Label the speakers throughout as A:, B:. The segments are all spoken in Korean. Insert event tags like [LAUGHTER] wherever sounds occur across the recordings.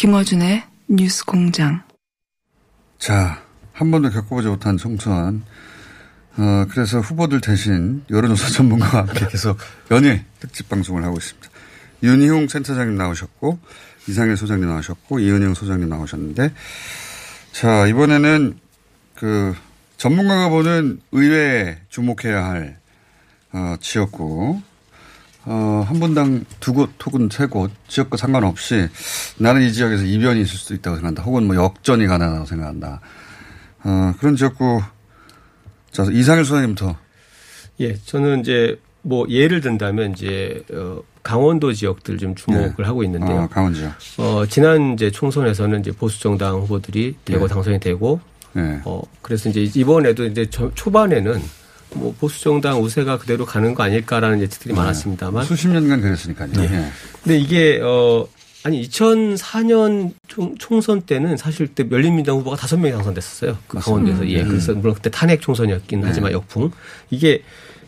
A: 김어준의 뉴스 공장.
B: 자, 한 번도 겪어보지 못한 총선. 어, 그래서 후보들 대신 여론조사 [LAUGHS] 전문가와 함께 계속 연예 특집 방송을 하고 있습니다. 윤희용 센터장님 나오셨고, 이상일 소장님 나오셨고, 이은영 소장님 나오셨는데, 자, 이번에는 그 전문가가 보는 의회에 주목해야 할, 어, 지역구, 어, 한 분당 두 곳 혹은 세 곳, 지역과 상관없이 나는 이 지역에서 이변이 있을 수도 있다고 생각한다. 혹은 뭐 역전이 가능하다고 생각한다. 어, 그런 지역구, 자, 이상일 소장님부터.
C: 예, 저는 이제 뭐 예를 든다면 이제 어 강원도 지역들 좀 주목을
B: 네.
C: 하고 있는데요.
B: 아, 강원 지역.
C: 어 지난 이제 총선에서는 이제 보수 정당 후보들이 대거
B: 네.
C: 당선이 되고
B: 네.
C: 어 그래서 이제 이번에도 이제 저- 초반에는 뭐 보수 정당 우세가 그대로 가는 거 아닐까라는 예측들이 많았습니다만
B: 수십 년간 그랬으니까요.
C: 네.
B: 예.
C: 근데 이게 어 아니 2004년 총, 총선 때는 사실 그때 열린민주당 후보가 다섯 명이 당선됐었어요. 그
B: 맞습니다.
C: 강원도에서 예.
B: 음.
C: 그래서 물론 그때 탄핵 총선이었긴
B: 네.
C: 하지만 역풍 이게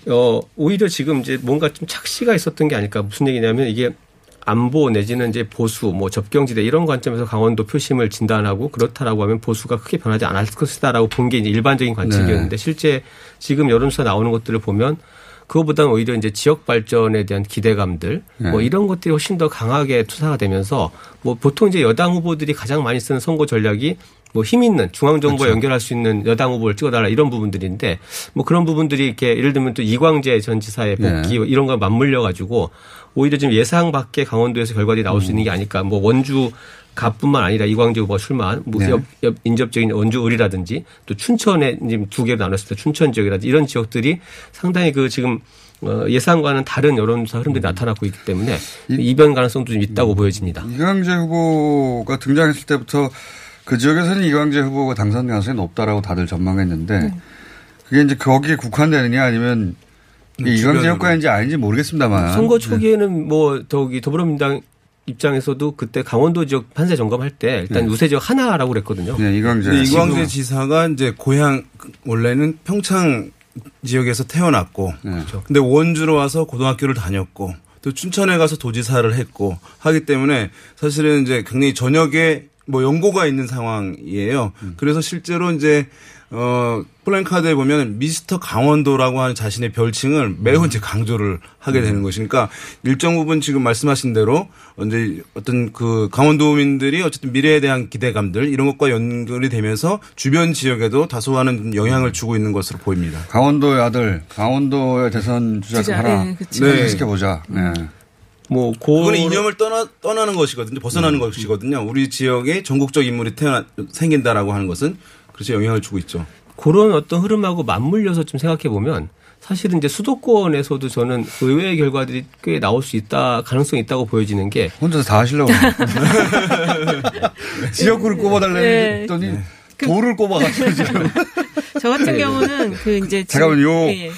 C: 어 오히려 지금 이제 뭔가 좀 착시가 있었던 게 아닐까 무슨 얘기냐면 이게 안보 내지는 이제 보수 뭐 접경지대 이런 관점에서 강원도 표심을 진단하고 그렇다라고 하면 보수가 크게 변하지 않을 것이다라고 본 게 이제 일반적인 관측이었는데
B: 네.
C: 실제 지금 여론조사 나오는 것들을 보면 그거보다는 오히려 이제 지역 발전에 대한 기대감들
B: 네.
C: 뭐 이런 것들이 훨씬 더 강하게 투사가 되면서 뭐 보통 이제 여당 후보들이 가장 많이 쓰는 선거 전략이 뭐힘 있는 중앙 정부와
B: 그렇죠.
C: 연결할 수 있는 여당 후보를 찍어달라 이런 부분들인데 뭐 그런 부분들이 이렇게 예를 들면 또 이광재 전 지사의 복귀
B: 네.
C: 이런 거 맞물려 가지고 오히려 좀 예상 밖의 강원도에서 결과들이 나올 수 있는 게 아닐까 뭐 원주 갑뿐만 아니라 이광재 후보가 출마한 뭐
B: 네.
C: 옆, 옆 인접적인 원주 을이라든지 또 춘천에 지금 두 개로 나눴을 때 춘천 지역이라든지 이런 지역들이 상당히 그 지금 어, 예상과는 다른 여론조사 흐름들이 나타나고 있기 때문에 이변 가능성도 좀 있다고 보여집니다.
B: 이광재 후보가 등장했을 때부터 그 지역에서는 이광재 후보가 당선 가능성이 높다라고 다들 전망했는데
C: 네.
B: 그게 이제 거기에 국한되느냐 아니면 이광재
D: 주변으로.
B: 효과인지 아닌지 모르겠습니다만
C: 선거 초기에는 뭐 저기 더불어민주당 입장에서도 그때 강원도 지역 판세 점검할 때 일단
B: 네.
C: 우세 지역 하나라고 그랬거든요.
B: 네, 이광재.
D: 이광재 지사가 이제 고향 원래는 평창 지역에서 태어났고
B: 네.
D: 근데 원주로 와서 고등학교를 다녔고 또 춘천에 가서 도지사를 했고 하기 때문에 사실은 이제 굉장히 전역에 뭐 연고가 있는 상황이에요.
B: 음.
D: 그래서 실제로 이제 어 플랜카드에 보면 미스터 강원도라고 하는 자신의 별칭을 매우 이제 강조를 하게
B: 음.
D: 되는 것이니까 일정 부분 지금 말씀하신 대로 이제 어떤 그 강원도민들이 어쨌든 미래에 대한 기대감들 이런 것과 연결이 되면서 주변 지역에도 다소하는 좀 영향을 주고 있는 것으로 보입니다.
B: 강원도의 아들, 강원도의 대선 주자
A: 주자,
B: 하나
A: 네.
D: 네.
B: 시켜보자. 네.
C: 뭐 고,
D: 그거는 이념을 떠나 떠나는 것이거든요. 벗어나는 것이거든요. 우리 지역에 전국적 인물이 태어나 생긴다라고 하는 것은 그래서 영향을 주고 있죠.
C: 그런 어떤 흐름하고 맞물려서 좀 생각해 보면 사실은 이제 수도권에서도 저는 의외의 결과들이 꽤 나올 수 있다 가능성이 있다고 보여지는 게
B: 혼자서 다 하시려고. [LAUGHS] 지역구를 꼽아달라고
A: 네.
B: 했더니 돌을 꼽아가지고 [LAUGHS] 지금.
A: 저 같은 경우는 그 이제 [LAUGHS]
B: 잠깐만, 요
A: 예, 예.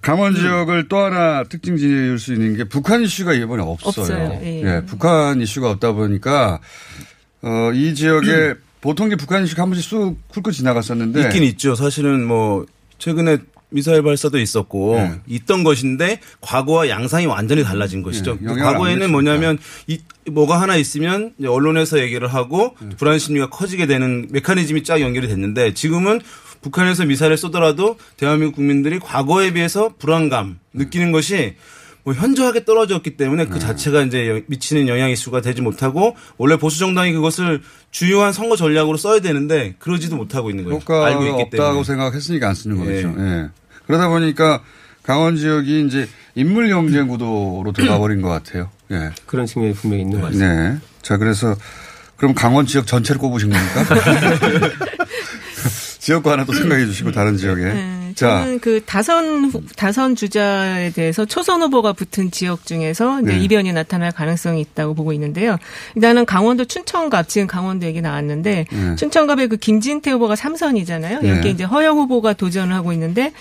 B: 강원 지역을 또 하나 특징 지을 수 있는 게 북한 이슈가 이번에 없어요.
A: 없어요. 예.
B: 북한 이슈가 없다 보니까 어, 이 지역에 [CLEARS THROAT] 보통 게 북한 이슈가 한 번씩 쑥 훑고 지나갔었는데
D: 있긴 있죠. 사실은 뭐 최근에 미사일 발사도 있었고
B: 네.
D: 있던 것인데 과거와 양상이 완전히 달라진 것이죠.
B: 네,
D: 과거에는. 뭐냐면 이 뭐가 하나 있으면 언론에서 얘기를 하고
B: 네.
D: 불안 심리가 커지게 되는 메커니즘이 쫙 연결이 됐는데 지금은 북한에서 미사일을 쏘더라도 대한민국 국민들이 과거에 비해서 불안감 느끼는 것이 뭐 현저하게 떨어졌기 때문에
B: 네.
D: 그 자체가 이제 여- 미치는 영향 이슈가 되지 못하고 원래 보수 정당이 그것을 주요한 선거 전략으로 써야 되는데 그러지도 못하고 있는 거예요.
B: 효과가
D: 알고 있기
B: 없다고
D: 때문에.
B: 생각했으니까 안 쓰는
D: 예.
B: 거죠. 예. 그러다 보니까 강원 지역이 이제 인물 경쟁 구도로 들어가 버린 것 같아요. 예.
C: 그런 측면이 분명히 있는 것 같습니다.
B: 네. 자, 그래서 그럼 강원 지역 전체를 꼽으신 겁니까? [LAUGHS] [LAUGHS] 지역과 하나 또 생각해 주시고 다른 지역에.
A: 네,
B: 자,
A: 저는 그 다선 후- 다선 주자에 대해서 초선 후보가 붙은 지역 중에서 이제
B: 네.
A: 이변이 나타날 가능성이 있다고 보고 있는데요. 일단은 강원도 춘천갑 지금 강원도 얘기 나왔는데
B: 네.
A: 춘천갑의 그 김진태 후보가 3선이잖아요.
B: 네.
A: 여기 이제 허영 후보가 도전을 하고 있는데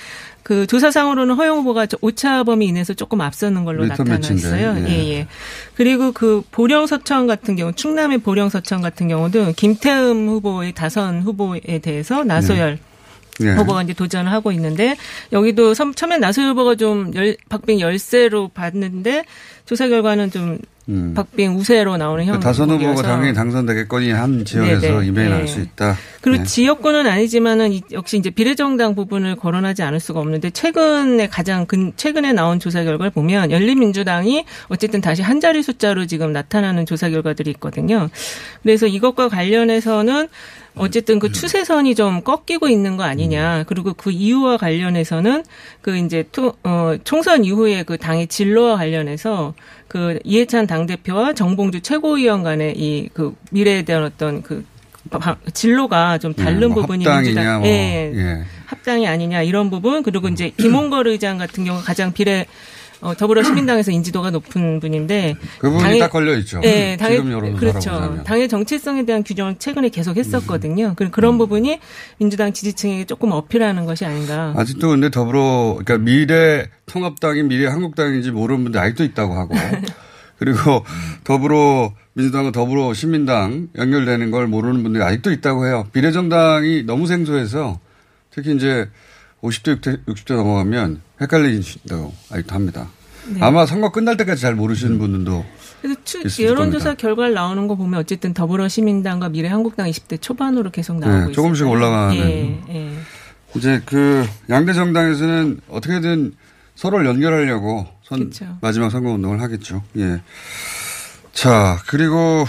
A: 그 조사상으로는 허영 후보가 저 오차 범위 이내에서 조금 앞서는 걸로 나타났어요. 예,
B: 예.
A: 예. 그리고 그 보령 서천 같은 경우 충남의 보령 서천 같은 경우도 김태흠 후보의 다선 후보에 대해서 나소열
B: 예.
A: 후보가 이제 도전을 하고 있는데 여기도 섬- 처음엔 나소열 후보가 좀 열, 박빙 열세로 봤는데 조사 결과는 좀
B: 음.
A: 박빙 우세로 나오는
B: 그
A: 형.
B: 다선 후보가. 당연히 당선되겠거니 한 지역에서. 이변이
A: 네.
B: 날수 있다.
A: 그리고
B: 네.
A: 지역구는 아니지만은 이- 역시 이제 비례정당 부분을 거론하지 않을 수가 없는데 최근에 가장 근 최근에 나온 조사 결과를 보면 열린민주당이 어쨌든 다시 한 자리 숫자로 지금 나타나는 조사 결과들이 있거든요. 그래서 이것과 관련해서는 어쨌든 그 추세선이 좀 꺾이고 있는 거 아니냐. 그리고 그 이유와 관련해서는 그 이제 투, 어, 총선 이후에 그 당의 진로와 관련해서 그 이해찬 당대표와 정봉주 최고위원 간의 이 그 미래에 대한 어떤 그 바- 진로가 좀 다른
B: 예, 뭐
A: 부분이
B: 합당이냐, 뭐.
A: 예,
B: 예.
A: 합당이 아니냐 이런 부분 그리고 이제 김홍걸 의장 같은 경우 가장 비례 어, 더불어 시민당에서 인지도가 높은 분인데
B: 그 부분이
A: 당의-
B: 딱 걸려 있죠.
A: 예, 당의
B: 지금 여론조사로
A: 그렇죠. 당의 정체성에 대한 규정을 최근에 계속 했었거든요. 그 그런 부분이 민주당 지지층에게 조금 어필하는 것이 아닌가.
B: 아직도 근데 더불어 그러니까 미래 통합당이 미래 한국당인지 모르는 분들 아직도 있다고 하고 [LAUGHS] 그리고 더불어 민주당과 더불어 시민당 연결되는 걸 모르는 분들이 아직도 있다고 해요. 비례정당이 너무 생소해서 특히 이제 50대 60대, 60대 넘어가면 아직도 합니다.
A: 네.
B: 아마 선거 끝날 때까지 잘 모르시는 분들도
A: 그래서 추, 여론조사
B: 겁니다.
A: 결과를 나오는 거 보면 어쨌든 더불어시민당과 미래한국당 20대 초반으로 계속 나오고
B: 네,
A: 있어요.
B: 조금씩 올라가는.
A: 예, 예.
B: 이제 그 양대 정당에서는 어떻게든 서로를 연결하려고 선. 마지막 선거 운동을 하겠죠. 예. 자, 그리고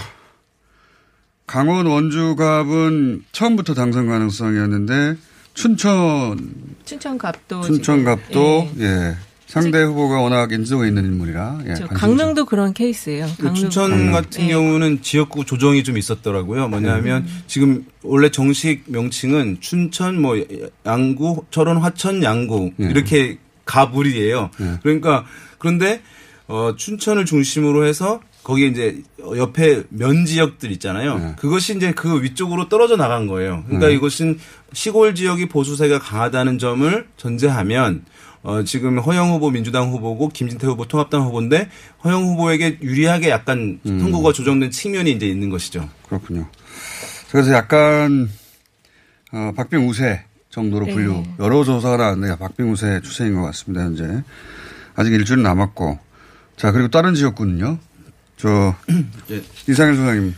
B: 강원 원주갑은 처음부터 당선 가능성이었는데 춘천
A: 춘천갑도
B: 춘천갑도
A: 예.
B: 예. 상대 후보가 워낙 인지도가 있는 인물이라 예.
A: 강릉도 그런 케이스예요.
D: 그
A: 강릉.
D: 춘천 같은
A: 예.
D: 경우는 지역구 조정이 좀 있었더라고요. 뭐냐면 지금 원래 정식 명칭은 춘천 뭐 양구, 철원, 화천, 양구
B: 예.
D: 이렇게 가불이에요.
B: 예.
D: 그러니까 그런데 어 춘천을 중심으로 해서 거기에 이제 옆에 면 지역들 있잖아요.
B: 네.
D: 그것이 이제 그 위쪽으로 떨어져 나간 거예요. 그러니까
B: 네.
D: 이것은 시골 지역이 보수세가 강하다는 점을 전제하면 어 지금 허영 후보 민주당 후보고 김진태 후보 통합당 후보인데 허영 후보에게 유리하게 약간
B: 음.
D: 선거가 조정된 측면이 이제 있는 것이죠.
B: 그렇군요. 그래서 약간 어, 박빙 우세 정도로
A: 네.
B: 분류. 여러 조사가 나왔는데 박빙 우세 추세인 것 같습니다. 현재 아직 일주일 남았고 자 그리고 다른 지역구는요. 저
D: 예.
B: 이상현 소장님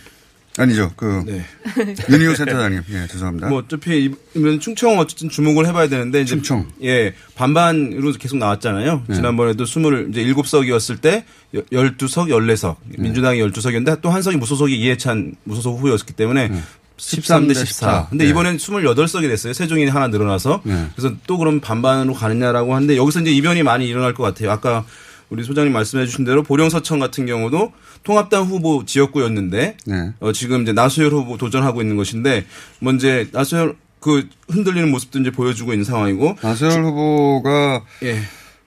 B: 아니죠. 그
D: 네. [LAUGHS]
B: 윤희호 센터장님. 예 죄송합니다.
D: 뭐 어차피 이번 충청 어쨌든 주목을 해봐야 되는데 이제
B: 충청.
D: 예 반반으로 계속 나왔잖아요.
B: 네.
D: 지난번에도 스물 이제 일곱 석이었을 때 열두 석, 열네 석 민주당이 열두 석이었는데 또 한 석이 무소속이 이해찬 무소속 후보였기 때문에 13대 14. 근데
B: 네.
D: 이번엔 28석이 됐어요. 세종이 하나 늘어나서.
B: 네.
D: 그래서 또 그럼 반반으로 가느냐라고 하는데 여기서 이제 이변이 많이 일어날 것 같아요. 아까 우리 소장님 말씀해 주신 대로 보령서청 같은 경우도 통합당 후보 지역구였는데
B: 네.
D: 어, 지금 이제 나수열 후보 도전하고 있는 것인데 먼저 나수열 그 흔들리는 모습도 이제 보여주고 있는 상황이고
B: 나세열 후보가
D: 예.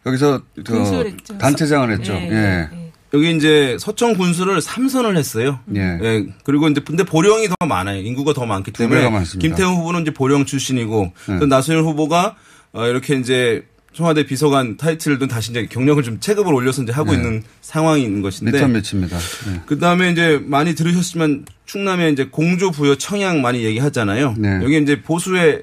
B: 여기서 그. 단체장을 했죠.
A: 예,
B: 예.
A: 예.
D: 여기 이제 서천 군수를 삼선을 했어요.
B: 예.
D: 예. 그리고 이제 근데 보령이 더 많아요. 인구가 더 많기 때문에. 김태흠 후보는 이제 보령 출신이고
B: 네.
D: 또 나소열 후보가 어, 이렇게 이제 청와대 비서관 타이틀도 다시 이제 경력을 좀 체급을 올려서 이제 하고
B: 네.
D: 있는 있는 것인데
B: 리턴 매치입니다. 예.
D: 그 다음에 이제 많이 들으셨지만 충남에 이제 공주 부여 청양 많이 얘기하잖아요.
B: 네.
D: 여기 이제 보수의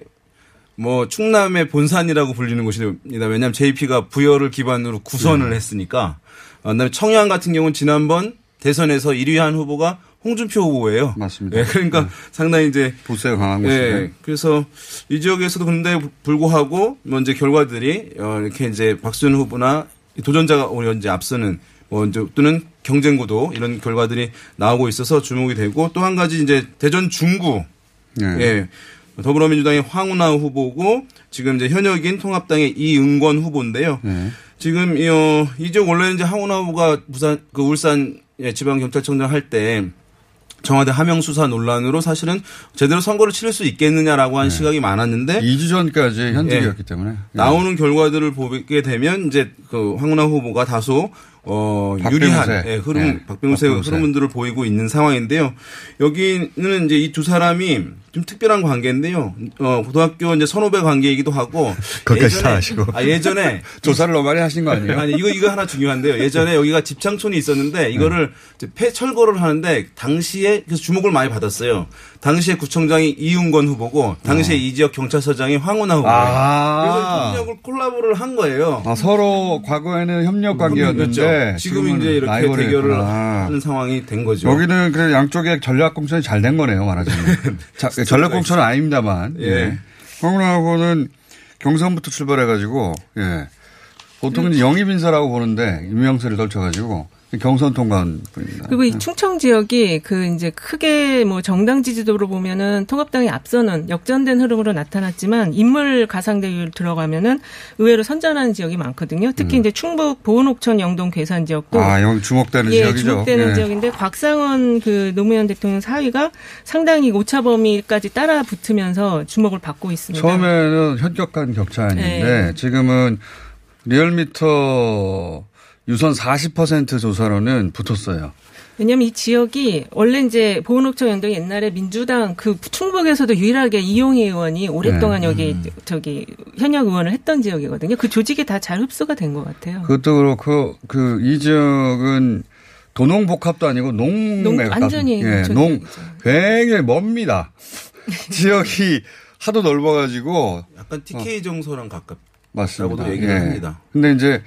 D: 뭐 충남의 본산이라고 불리는 곳입니다. 왜냐하면 JP가 부여를 기반으로 구선을
B: 네.
D: 했으니까. 어, 그다음에 청양 같은 경우는 지난번 대선에서 1위 한 후보가 홍준표 후보예요.
B: 맞습니다.
D: 예, 그러니까 상당히 이제
B: 보세가 강한
D: 예.
B: 곳이네.
D: 그래서 이 지역에서도 그런데 불구하고 뭐 이제 결과들이 어 이렇게 이제 박수현 후보나 도전자가 오히려 이제 앞서는 뭐 이제 또는 경쟁 구도 이런 결과들이 나오고 있어서 주목이 되고 또 한 가지 이제 대전 중구
B: 예.
D: 예. 더불어민주당의 황운하 후보고 지금 이제 현역인 통합당의 이응권 후보인데요.
B: 예.
D: 지금 이, 어, 이 지역 원래 이제 황운하 후보가 부산 그 울산 예, 지방 경찰청장 할 때 청와대 하명 수사 논란으로 사실은 제대로 선거를 치를 수 있겠느냐라고 한 시각이 많았는데
B: 2주 전까지 현직이었기 때문에. 예.
D: 나오는 결과들을 보게 되면 이제 그 황운하 후보가 다소 어. 유리한 예, 흐름
B: 네,
D: 박병세. 흐름들을 보이고 있는 상황인데요. 여기는 이제 이 두 사람이 좀 특별한 관계인데요. 어 고등학교 이제 선후배 관계이기도 하고
B: 거기까지 다 하시고.
D: 아 예전에 [LAUGHS]
B: 조사를 너무 많이 하신 거 아니에요?
D: 아니 이거 이거 하나 중요한데요. 예전에 여기가 집창촌이 있었는데 이거를
B: 네.
D: 이제 폐철거를 하는데 당시에 그래서 주목을 많이 받았어요. 당시에 구청장이 이윤건 후보고 당시에 이 지역 경찰서장이 황운하 후보.
B: 어. 아.
D: 그래서 협력을 콜라보를 한 거예요.
B: 아, 서로 과거에는 협력 관계였는데
D: 그렇죠. 지금 이제 이렇게 대결을. 하는 상황이 된 거죠.
B: 여기는 그래 양쪽의 전략 공천이 잘 된 거네요, 말하자면. [LAUGHS] 자, 전략 공천은 아닙니다만. 예.
D: 예.
B: 황운하고는 경선부터 출발해가지고, 예. 보통 은 영입 인사라고 보는데, 유명세를 떨쳐가지고, 경선 통과한 분입니다.
A: 그리고 이 충청 지역이 그 이제 크게 뭐 정당 지지도로 보면은 통합당이 앞서는 역전된 흐름으로 나타났지만 인물 가상대율 들어가면은 의외로 선전하는 지역이 많거든요. 특히 이제 충북 보은옥천 영동 괴산 지역도
B: 음. 아, 여기 주목되는
A: 예,
B: 지역이죠.
A: 주목되는
B: 예.
A: 지역인데 곽상원 그 노무현 대통령 사위가 상당히 오차 범위까지 따라 붙으면서 주목을 받고 있습니다.
B: 처음에는 현격한 격차였는데
A: 네.
B: 지금은 리얼미터 유선 40% 조사로는 붙었어요.
A: 왜냐면 이 지역이 원래 이제 보은옥천 연동 옛날에 민주당 그 충북에서도 유일하게 이용희 의원이 오랫동안
B: 네.
A: 여기 저기 현역 의원을 했던 지역이거든요. 그 조직이 다 잘 흡수가 된 것 같아요.
B: 그것도 그렇고 그 이 지역은 도농복합도 아니고 농에
A: 농- 완전히
B: 예,
A: 농.
B: 굉장히 멉니다. [LAUGHS] 지역이 하도 넓어가지고
D: 약간 TK 정서랑 가깝.
B: 맞습니다.
D: 라고도 얘기를 합니다.
B: 근데 이제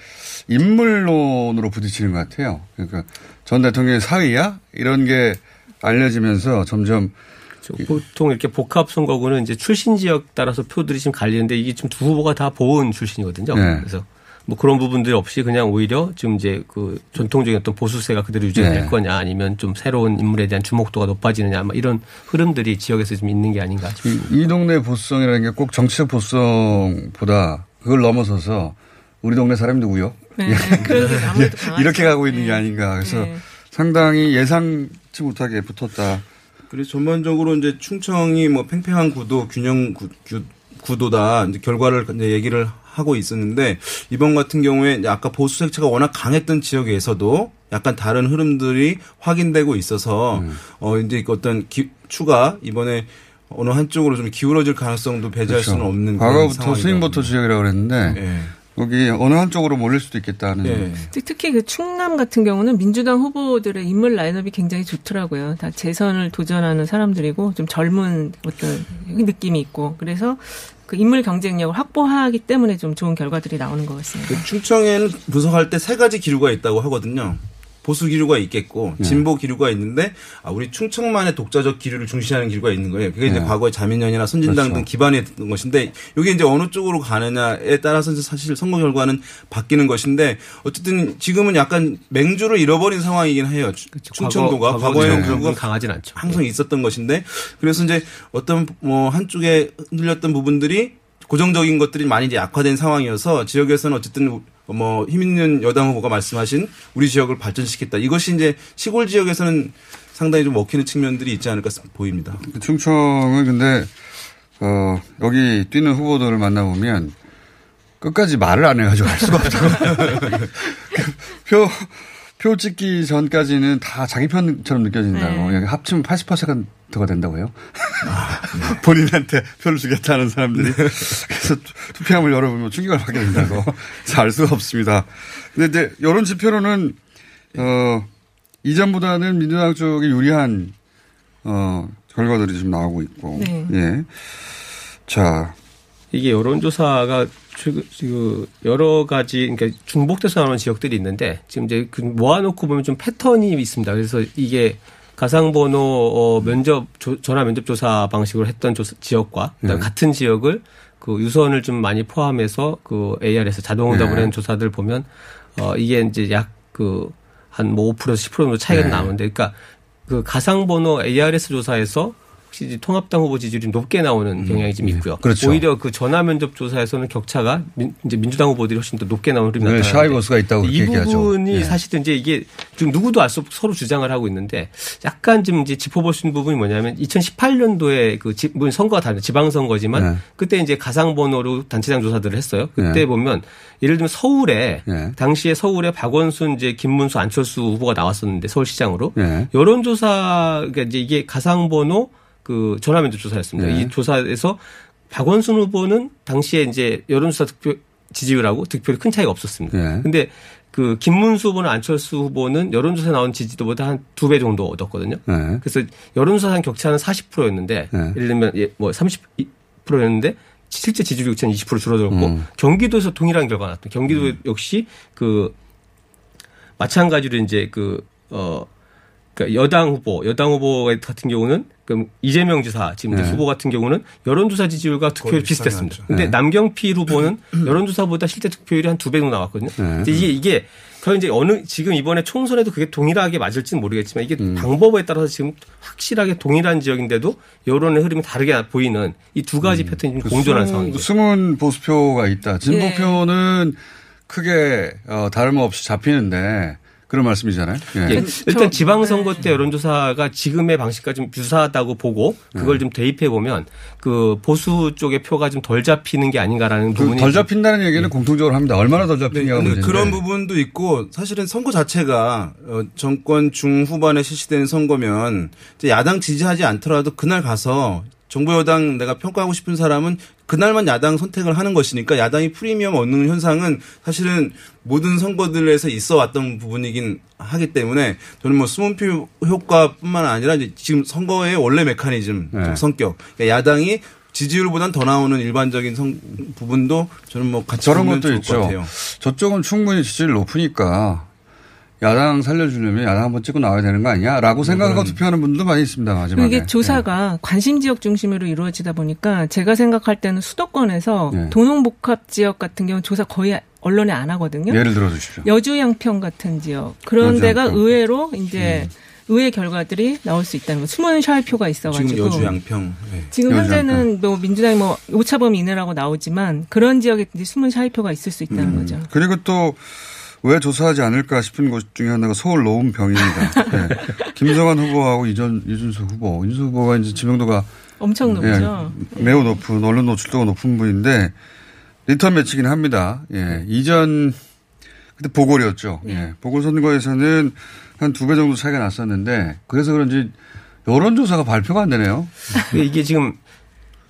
B: 인물론으로 부딪히는 것 같아요. 그러니까 전 대통령의 사위야 이런 게 알려지면서 점점
C: 저 보통 이렇게 복합 선거구는 이제 출신 지역 따라서 표들이 좀 갈리는데 이게 지금 두 후보가 다 보은 출신이거든요.
B: 네.
C: 그래서 뭐 그런 부분들이 없이 그냥 오히려 지금 이제 그 전통적인 어떤 보수세가 그대로 유지될
B: 네.
C: 거냐 아니면 좀 새로운 인물에 대한 주목도가 높아지느냐 막 이런 흐름들이 지역에서 좀 있는 게 아닌가 싶습니다.
B: 이, 이 동네 보수성이라는 게 꼭 정치적 보수성보다 그걸 넘어서서 우리 동네 사람이 누구요?
A: 네, 그런 게 아무래도 강하죠.
B: 이렇게 가고 있는 게
A: 네.
B: 아닌가. 그래서
A: 네.
B: 상당히 예상치 못하게 붙었다.
D: 그래서 전반적으로 이제 충청이 뭐 팽팽한 구도, 균형 구, 도다 이제 결과를 이제 얘기를 하고 있었는데 이번 같은 경우에 아까 보수 색채가 워낙 강했던 지역에서도 약간 다른 흐름들이 확인되고 있어서
B: 음.
D: 어 이제 그 어떤 기, 추가 이번에 어느 한쪽으로 좀 기울어질 가능성도 배제할 수는 없는
B: 그렇죠. 과거부터 스윙버터. 지역이라고 그랬는데
D: 예.
B: 여기 어느 한쪽으로 몰릴 수도 있겠다는.
D: 예.
A: 특- 특히 그 충남 같은 경우는 민주당 후보들의 인물 라인업이 굉장히 좋더라고요. 다 재선을 도전하는 사람들이고 좀 젊은 어떤 느낌이 있고 그래서 그 인물 경쟁력을 확보하기 때문에 좀 좋은 결과들이 나오는 것 같습니다.
D: 그 충청에는 분석할 때 세 가지 기류가 있다고 하거든요. 보수 기류가 있겠고
B: 네.
D: 진보 기류가 있는데 아 우리 충청만의 독자적 기류를 중시하는 기류가 있는 거예요. 그게 이제
B: 네.
D: 과거에 자민련이나 선진당
B: 그렇죠.
D: 등 기반이 했던 것인데 이게 이제 어느 쪽으로 가느냐에 따라서 사실 선거 결과는 바뀌는 것인데 어쨌든 지금은 약간 맹주를 잃어버린 상황이긴 해요. 추- 충청도가
C: 과거-
D: 과거에 결국
C: 그런 강하진 않죠.
D: 항상 있었던 것인데 그래서 이제 어떤 뭐 한쪽에 흔들렸던 부분들이 고정적인 것들이 많이 이제 약화된 상황이어서 지역에서는 어쨌든 뭐 힘 있는 여당 후보가 말씀하신 우리 지역을 발전시켰다. 이것이 이제 시골 지역에서는 상당히 좀 먹히는 측면들이 있지 않을까 보입니다.
B: 그 충청은 근데 어 여기 뛰는 후보들을 만나보면 끝까지 말을 안 해가지고 알 수가 없다고. [LAUGHS] 표, 표 찍기 전까지는 다 자기 편처럼 느껴진다고.
A: 네.
B: 합치면 80%가 된다고요. [LAUGHS] 본인한테 표를 주겠다는 사람들이. 그래서 투표함을 열어보면 충격을 받게 된다고. 그래서 알 수가 없습니다. 근데 이제 여론 지표로는, 어, 이전보다는 민주당 쪽이 유리한, 어, 결과들이 좀 나오고 있고.
A: 네.
B: 예. 자,
C: 이게 여론조사가 지금 지금 여러 가지 그러니까 중복돼서 나오는 지역들이 있는데 지금 이제 그 모아놓고 보면 좀 패턴이 있습니다. 그래서 이게 가상번호 어, 면접 조- 전화 면접 조사 방식으로 했던 조사, 지역과
B: 네.
C: 같은 지역을 그 유선을 좀 많이 포함해서 그 AR에서 자동 응답을
B: 네.
C: 하는 조사들 보면 어 이게 이제 약 그 한 뭐 5%에서 10% 정도 차이가
B: 네.
C: 나오는데 그러니까 그 가상번호 ARS 조사에서 확실히 통합당 후보 지지율이 높게 나오는 경향이 좀 있고요.
B: 그렇죠.
C: 오히려 그 전화 면접 조사에서는 격차가 민, 이제 민주당 후보들이 훨씬 더 높게 나오는 흐름이
B: 네,
C: 나타나는데
B: 샤이 버스가 있다고
C: 이. 부분이
B: 예.
C: 사실은 이제 이게 지금 누구도 알 수 없고 서로 주장을 하고 있는데 약간 좀 이제 짚어볼 수 있는 부분이 뭐냐면 2018년도에 그 지, 물론 선거가 다른 지방선거지만
B: 네.
C: 그때 이제 가상번호로 단체장 조사들을 했어요. 그때
B: 네.
C: 보면 예를 들면 서울에
B: 네.
C: 당시에 서울에 박원순 이제 김문수 안철수 후보가 나왔었는데 서울시장으로
B: 네.
C: 여론조사 그러니까 이제 이게 가상번호 그 전화면접 조사였습니다.
B: 네.
C: 이 조사에서 박원순 후보는 당시에 이제 여론조사 득표 지지율하고 득표율이 큰 차이가 없었습니다.
B: 네.
C: 근데 그 김문수 후보는 안철수 후보는 여론조사에 나온 지지도보다 한 두 배 정도 얻었거든요.
B: 네.
C: 그래서 여론조사 격차는 40%였는데
B: 네.
C: 예를 들면 예, 뭐 30%였는데 실제 지지율 격차는 20% 줄어들었고
B: 음.
C: 경기도에서 동일한 결과가 나왔다. 경기도 역시 그 마찬가지로 이제 그 어. 그러니까 여당 후보, 여당 후보 같은 경우는 그 이재명 지사 지금
B: 네.
C: 후보 같은 경우는 여론조사 지지율과
D: 비슷하게
C: 비슷했습니다. 근데
B: 네.
C: 남경필 후보는 여론조사보다 실제 득표율이 한 두 배 정도 나왔거든요.
B: 네.
C: 이게 이게 그 이제 어느 지금 이번에 총선에도 그게 동일하게 맞을지는 모르겠지만 이게
B: 음.
C: 방법에 따라서 지금 확실하게 동일한 지역인데도 여론의 흐름이 다르게 보이는 이 두 가지 패턴이 지금 공존하는
B: 그 숨은-
C: 상황이죠.
B: 숨은 보수표가 있다. 진보표는 크게 어, 다름없이 잡히는데 그런 말씀이잖아요. 예.
C: 예, 일단 지방선거 때 여론조사가 지금의 방식과 좀 유사하다고 보고 그걸 좀 대입해 보면 그 보수 쪽의 표가 좀 덜 잡히는 게 아닌가라는
B: 그
C: 부분이
B: 덜 잡힌다는 얘기는 공통적으로 합니다. 얼마나 덜
D: 네,
B: 잡히냐가 문제인데.
D: 그런 부분도 있고 사실은 선거 자체가 어, 정권 중후반에 실시되는 선거면 이제 야당 지지하지 않더라도 그날 가서 정부 여당 내가 평가하고 싶은 사람은 그날만 야당 선택을 하는 것이니까 야당이 프리미엄 얻는 현상은 사실은 모든 선거들에서 있어 왔던 부분이긴 하기 때문에 저는 뭐 수문표 효과뿐만 아니라 지금 선거의 원래 메커니즘
B: 네.
D: 성격 그러니까 야당이 지지율보단 더 나오는 일반적인 성 부분도 저는 뭐 같이
B: 저런 것도 있죠.
D: 같아요.
B: 저쪽은 충분히 지지율 높으니까 야당 살려주려면 야당 한번 찍고 나와야 되는 거 아니야? 라고 생각하고 투표하는 분들도 많이 있습니다. 마지막에.
A: 이게 조사가 관심 지역 중심으로 이루어지다 보니까 제가 생각할 때는 수도권에서
B: 네.
A: 도농복합 지역 같은 경우 조사 거의 언론에 안 하거든요.
B: 예. 예를 들어 주십시오.
A: 여주 양평 같은 지역 그런
B: 여주
A: 데가
B: 양평.
A: 의외로 이제 의외 결과들이 나올 수 있다는 거. 숨은 샤이표가 있어가지고
D: 지금 여주 양평. 네.
A: 지금
B: 여주
A: 현재는 뭐 민주당이 뭐 오차범 이내라고 나오지만 그런 지역에 숨은 샤이표가 있을 수 있다는
B: 음.
A: 거죠.
B: 그리고 또 왜 조사하지 않을까 싶은 곳 중에 하나가 서울 노원 병입니다. [LAUGHS] 네. 김성환 후보하고 이전 이준석 후보, 이준석 후보가 이제 지명도가
A: 엄청 높죠.
B: 예, 매우 높은 언론 노출도가 높은 분인데 리턴 매치긴 합니다. 예, 이전 그때 보궐이었죠. 예, 보궐 선거에서는 한 두 배 정도 차이가 났었는데 그래서 그런지 여론조사가 발표가 안 되네요.
C: 근데 이게 지금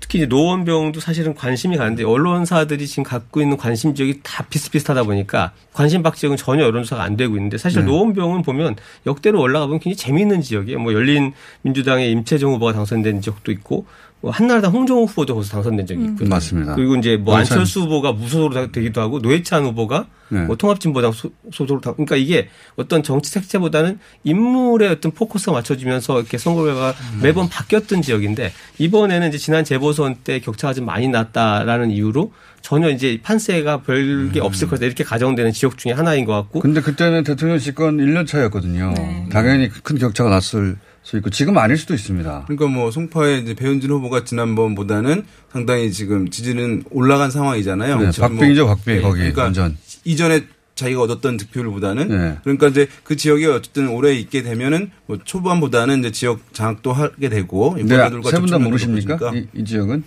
C: 특히 이제 노원병도 사실은 관심이 가는데 언론사들이 지금 갖고 있는 관심 지역이 다 비슷비슷하다 보니까 관심 박 지역은 전혀 여론조사가 안 되고 있는데 사실
B: 네.
C: 노원병은 보면 역대로 올라가 보면 굉장히 재미있는 지역이에요. 뭐 열린 민주당의 임채정 후보가 당선된 지역도 있고 뭐 한나라당 홍정호 후보도 거기서 당선된 적이 있고요.
B: 맞습니다.
C: 그리고 이제 뭐
B: 노회찬.
C: 안철수 후보가 무소속으로 되기도 하고 노회찬 후보가
B: 네.
C: 뭐 통합진보당 소- 소속으로 당 그러니까 이게 어떤 정치 색채보다는 인물의 어떤 포커스가 맞춰지면서 이렇게 선거 결과가 매번 바뀌었던 지역인데 이번에는 이제 지난 재보선 때 격차가 좀 많이 났다라는 이유로 전혀 이제 판세가 별게 없을 것이다 이렇게 가정되는 지역 중에 하나인 것 같고
B: 근데 그때는 대통령 집권 1년 차였거든요.
A: 네.
B: 당연히 큰 격차가 났을 수 있고 지금 아닐 수도 있습니다.
D: 그러니까 뭐 송파의 이제 배현진 후보가 지난번보다는 상당히 지금 지지는 올라간 상황이잖아요.
B: 네,
D: 지금
B: 박빙이죠, 박빙
D: 네,
B: 거기
D: 그러니까
B: 완전.
D: 이전에 자기가 얻었던 득표율보다는
B: 네.
D: 그러니까 이제 그 지역에 어쨌든 오래 있게 되면은 뭐 초반보다는 이제 지역 장악도 하게 되고
B: 네,
D: 인파들과
B: 세분다
D: 접촉면도
B: 모르십니까? 이, 이 지역은?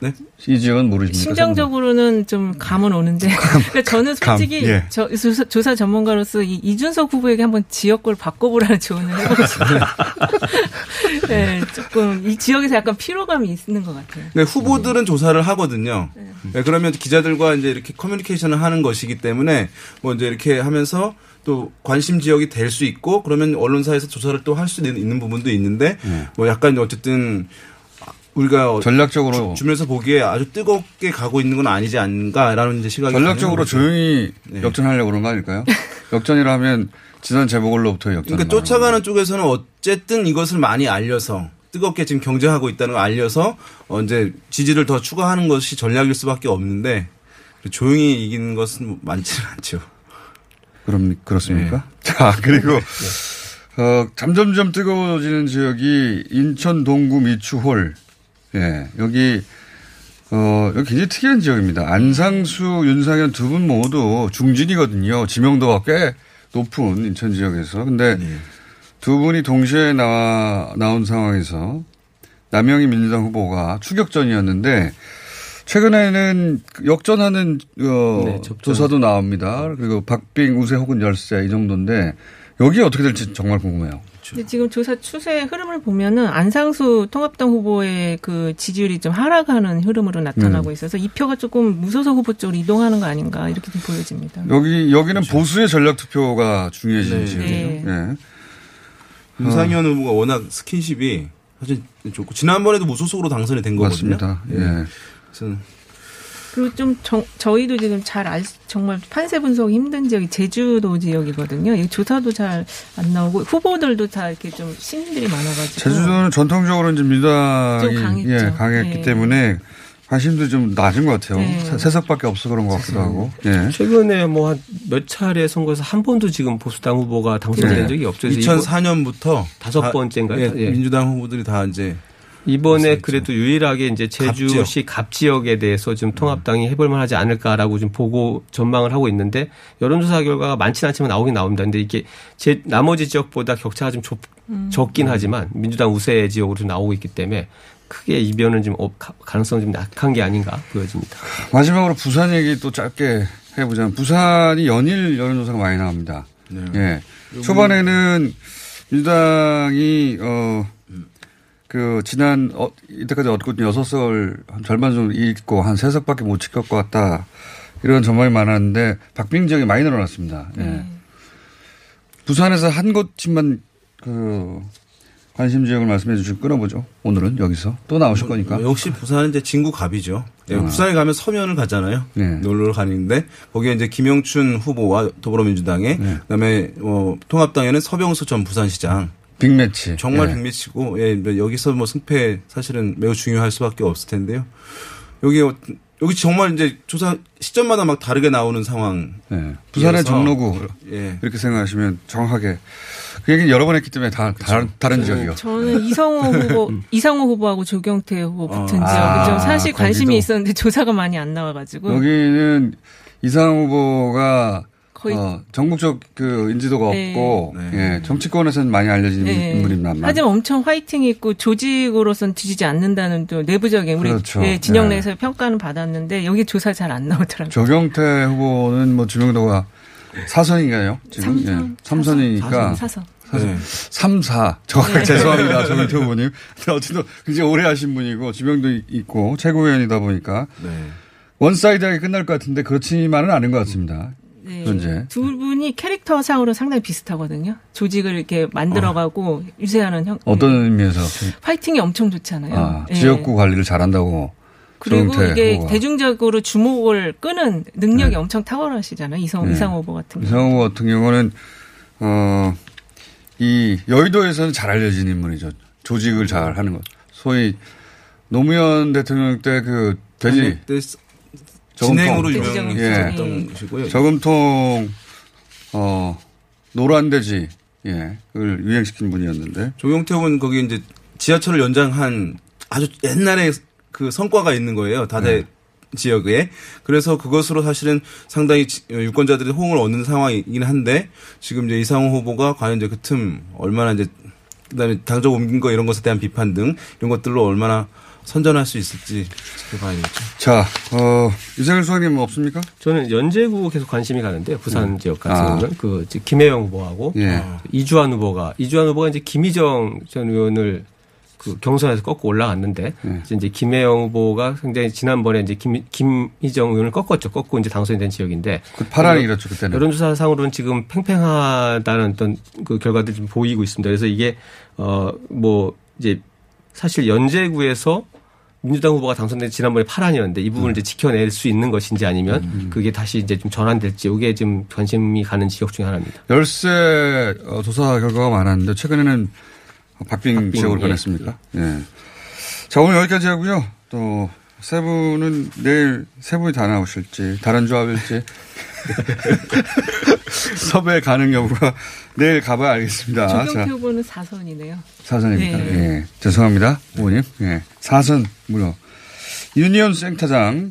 D: 네?
B: 이 지역은 모르십니까?
A: 심정적으로는 좀 감은 오는데 [LAUGHS] 그러니까 저는
B: 감,
A: 솔직히
B: 예.
A: 저, 조사, 조사 전문가로서 이 이준석 후보에게 한번 지역구를 바꿔보라는 조언을 해보고 싶어요. [LAUGHS] 네, 조금 이 지역에서 약간 피로감이 있는 것 같아요.
D: 네, 후보들은 조사를 하거든요. 네, 그러면 기자들과 이제 이렇게 커뮤니케이션을 하는 것이기 때문에 뭐 이제 이렇게 하면서 또 관심 지역이 될 수 있고 그러면 언론사에서 조사를 또 할 수 있는 부분도 있는데 뭐 약간 어쨌든 우리가 어-
B: 전략적으로
D: 주면서 보기에 아주 뜨겁게 가고 있는 건 아니지 않은가라는 이제 시각이
B: 전략적으로. 조용히
D: 네.
B: 역전하려고 그런 거 아닐까요? [LAUGHS] 역전이라면 지난 재보궐로부터 역전.
D: 그러니까 쫓아가는 쪽에서는 어쨌든 이것을 많이 알려서 뜨겁게 지금 경쟁하고 있다는 걸 알려서 어 이제 지지를 더 추가하는 것이 전략일 수밖에 없는데 조용히 이기는 것은 많지는 않죠.
B: 그럼 그렇습니까?
D: 네. [LAUGHS]
B: 자 그리고 [LAUGHS] 어, 점점점 뜨거워지는 지역이 인천 동구 미추홀. 예, 여기 어, 여기 굉장히 특이한 지역입니다. 안상수, 윤상현 두 분 모두 중진이거든요. 지명도가 꽤 높은 인천 지역에서. 근데 두 분이 동시에 나와, 나온 상황에서 남영희 민주당 후보가 추격전이었는데 최근에는 역전하는 어,
C: 네.
B: 조사도 나옵니다. 그리고 박빙 우세 혹은 열세 이 정도인데 여기 어떻게 될지 정말 궁금해요.
A: 근데 지금 조사 추세 흐름을 보면은 안상수 통합당 후보의 그 지지율이 좀 하락하는 흐름으로 나타나고 있어서 이 표가 조금 무소속 후보 쪽으로 이동하는 거 아닌가 이렇게 좀 보여집니다.
B: 여기 여기는 보수의 전략 투표가 중요해진
D: 네.
B: 지역이에요.
A: 네.
B: 예.
D: 윤상현 후보가 워낙 스킨십이 사실 좋고 지난번에도 무소속으로 당선이 된 거거든요.
B: 맞습니다. 예.
D: 그래서
A: 그리고 좀 정- 저희도 지금 잘 알, 정말 판세 분석이 힘든 지역이 제주도 지역이거든요. 이 조사도 잘 안 나오고 후보들도 다 이렇게 좀 신인들이 많아가지고.
B: 제주도는 전통적으로 이제 민주당이
A: 좀 강했죠.
B: 예, 강했기
A: 네.
B: 때문에 관심도 좀 낮은 것 같아요.
A: 네.
B: 세- 세석밖에 없어 그런 것 같기도 하고. 예.
C: 최근에 뭐 한 몇 차례 선거에서 한 번도 지금 보수당 후보가 당선된
B: 네.
C: 적이 없죠. 그래서 이번-
D: 2004년부터
C: 다섯 번째인가요?
D: 예,
C: 예.
D: 민주당 후보들이 다 이제
C: 이번에. 그래도 유일하게 이제 제주시 갑 지역 에 대해서 지금 통합당이 해볼 만하지 않을까라고 좀 보고 전망을 하고 있는데 여론조사 결과가 많지는 않지만 나오긴 나옵니다. 근데 이게 제 나머지 지역보다 격차가 좀 좁, 적긴 하지만 민주당 우세 지역으로 좀 나오고 있기 때문에 크게 이변은 좀 없- 가- 가능성이 좀 약한 게 아닌가 보여집니다.
B: 마지막으로 부산 얘기 또 짧게 해보자면 부산이 연일 여론조사가 많이 나옵니다.
D: 네.
B: 예. 초반에는 민주당이 어, 그 지난 어, 이때까지 얻고 여섯 한 절반 정도 잃고 한 세 석밖에 못 지킬 것 같다. 이런 전망이 많았는데 박빙 지역이 많이 늘어났습니다. 예.
A: 네.
B: 부산에서 한 곳만 그 관심 지역을 말씀해 주시고 끊어보죠. 오늘은 여기서 또 나오실 거니까.
D: 뭐 역시 부산은 이제 진구갑이죠. 예,
B: 아.
D: 부산에 가면 서면을 가잖아요.
B: 네.
D: 놀러 가는데 거기에 이제 김영춘 후보와 더불어민주당에
B: 네.
D: 그다음에 어, 통합당에는 서병수 전 부산시장
B: 빅매치.
D: 정말
B: 예.
D: 빅매치고 예, 뭐 여기서 뭐 승패 사실은 매우 중요할 수밖에 없을 텐데요. 여기 어- 여기 정말 이제 조사 시점마다 막 다르게 나오는 상황.
B: 예. 부산의 종로구
D: 예.
B: 이렇게 생각하시면 정확하게 그 얘기는 여러 번 했기 때문에 다 다른, 다른 지역이요.
A: 저는 이성호 후보, [LAUGHS] 이상호 후보하고 조경태 후보 붙은
D: 어.
A: 지역이
B: 아,
A: 좀 사실 관심이. 있었는데 조사가 많이 안 나와가지고
B: 여기는 이상 후보가
A: 거의
B: 어, 전국적 그 인지도가
A: 네.
B: 없고
D: 네.
B: 예, 정치권에서는 많이 알려진
A: 네.
B: 인물입니다.
A: 하지만 엄청 화이팅이 있고 조직으로선 뒤지지 않는다는 또 내부적인 우리
B: 그렇죠.
A: 예, 진영
B: 네.
A: 내에서 평가는 받았는데 여기 조사 잘 안 나오더라고요.
B: 조경태 후보는 뭐 지명도가 사선인가요? 지금
A: 삼선.
B: 예. 삼선이니까
A: 사서.
D: 네.
B: 삼사 정확하게 [LAUGHS] 죄송합니다. 조경태 후보님. 근데 어쨌든 굉장히 오래 하신 분이고 지명도 있고 최고위원이다 보니까
D: 네.
B: one-side하게 끝날 것 같은데 그렇지만은 않은 것 같습니다.
A: 네.
B: 현재.
A: 두 분이 캐릭터상으로 상당히 비슷하거든요. 조직을 이렇게 만들어가고 유세하는 형.
B: 어떤 의미에서
A: 파이팅이 엄청 좋잖아요.
B: 아,
A: 예.
B: 지역구 관리를 잘한다고
A: 그리고 이게
B: 후보가.
A: 대중적으로 주목을 끄는 능력이
B: 네.
A: 엄청 탁월하시잖아요. 이성
B: 네.
A: 이상 후보 같은 경우.
B: 이상호 같은 경우는 어, 이 여의도에서는 잘 알려진 인물이죠. 조직을 잘 하는 것. 소위 노무현 대통령 때 그 돼지
D: 네,
B: 저금통.
D: 진행으로 유명했던
A: 예.
D: 것이고요.
B: 저금통 어 노란 돼지 예을 유행시킨 분이었는데
D: 조경태 후보는 거기 이제 지하철을 연장한 아주 옛날에 그 성과가 있는 거예요. 다대
B: 네.
D: 지역에. 그래서 그것으로 사실은 상당히 지- 어, 유권자들이 호응을 얻는 상황이긴 한데 지금 이제 이상호 후보가 과연 이제 그 틈 얼마나 이제 그다음에 당적 옮긴 거 이런 것에 대한 비판 등 이런 것들로 얼마나 선전할 수 있을지 지켜봐야겠죠.
B: 자 어, 유승일 수석님 없습니까?
C: 저는 연제구 계속 관심이 가는데요. 부산 지역 같은
B: 아.
C: 경우는 그 이제 김혜영 후보하고
B: 예.
C: 어, 이주환 후보가 이주환 후보가 이제 김희정 전 의원을 그 경선에서 꺾고 올라갔는데
B: 예.
C: 이제 김혜영 후보가 굉장히 지난번에 이제 김, 김희정 의원을 꺾었죠. 꺾고 이제 당선이 된 지역인데
B: 그 파란이 이렇죠 그때는.
C: 여론조사상으로는 지금 팽팽하다는 어떤 그 결과들이 좀 보이고 있습니다. 그래서 이게 어뭐 이제 사실 연제구에서 민주당 후보가 당선된 지난번에 파란이었는데 이 부분을 이제 지켜낼 수 있는 것인지 아니면 그게 다시 이제 좀 전환될지 이게 지금 관심이 가는 지역 중에 하나입니다.
B: 열세 어, 조사 결과가 많았는데 최근에는 박빙,
C: 박빙,
B: 지역으로
C: 예.
B: 변했습니까? 예. 자 오늘 여기까지 하고요. 또 세 분은 내일 세 분이 다 나오실지 다른 조합일지 [LAUGHS] 섭외 가능 여부가 내일 가봐야 알겠습니다.
A: 조경표 후보는 4선이네요.
B: 사선입니까?
A: 네.
B: 예. 죄송합니다. 후보님. 예. 사선 무려. 유니온 생타장,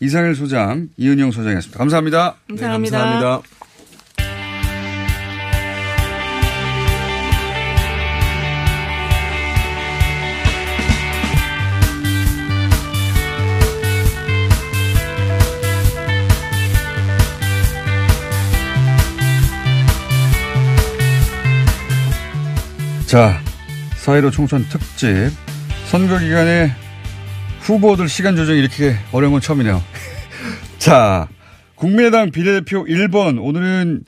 B: 이상일 소장, 이은영 소장이었습니다. 감사합니다.
A: 감사합니다.
D: 네, 감사합니다.
B: 자, 4.15 총선 특집. 선거 기간에 후보들 시간 조정이 이렇게 어려운 건 처음이네요. [LAUGHS] 자, 국민의당 비례대표 1번. 오늘은,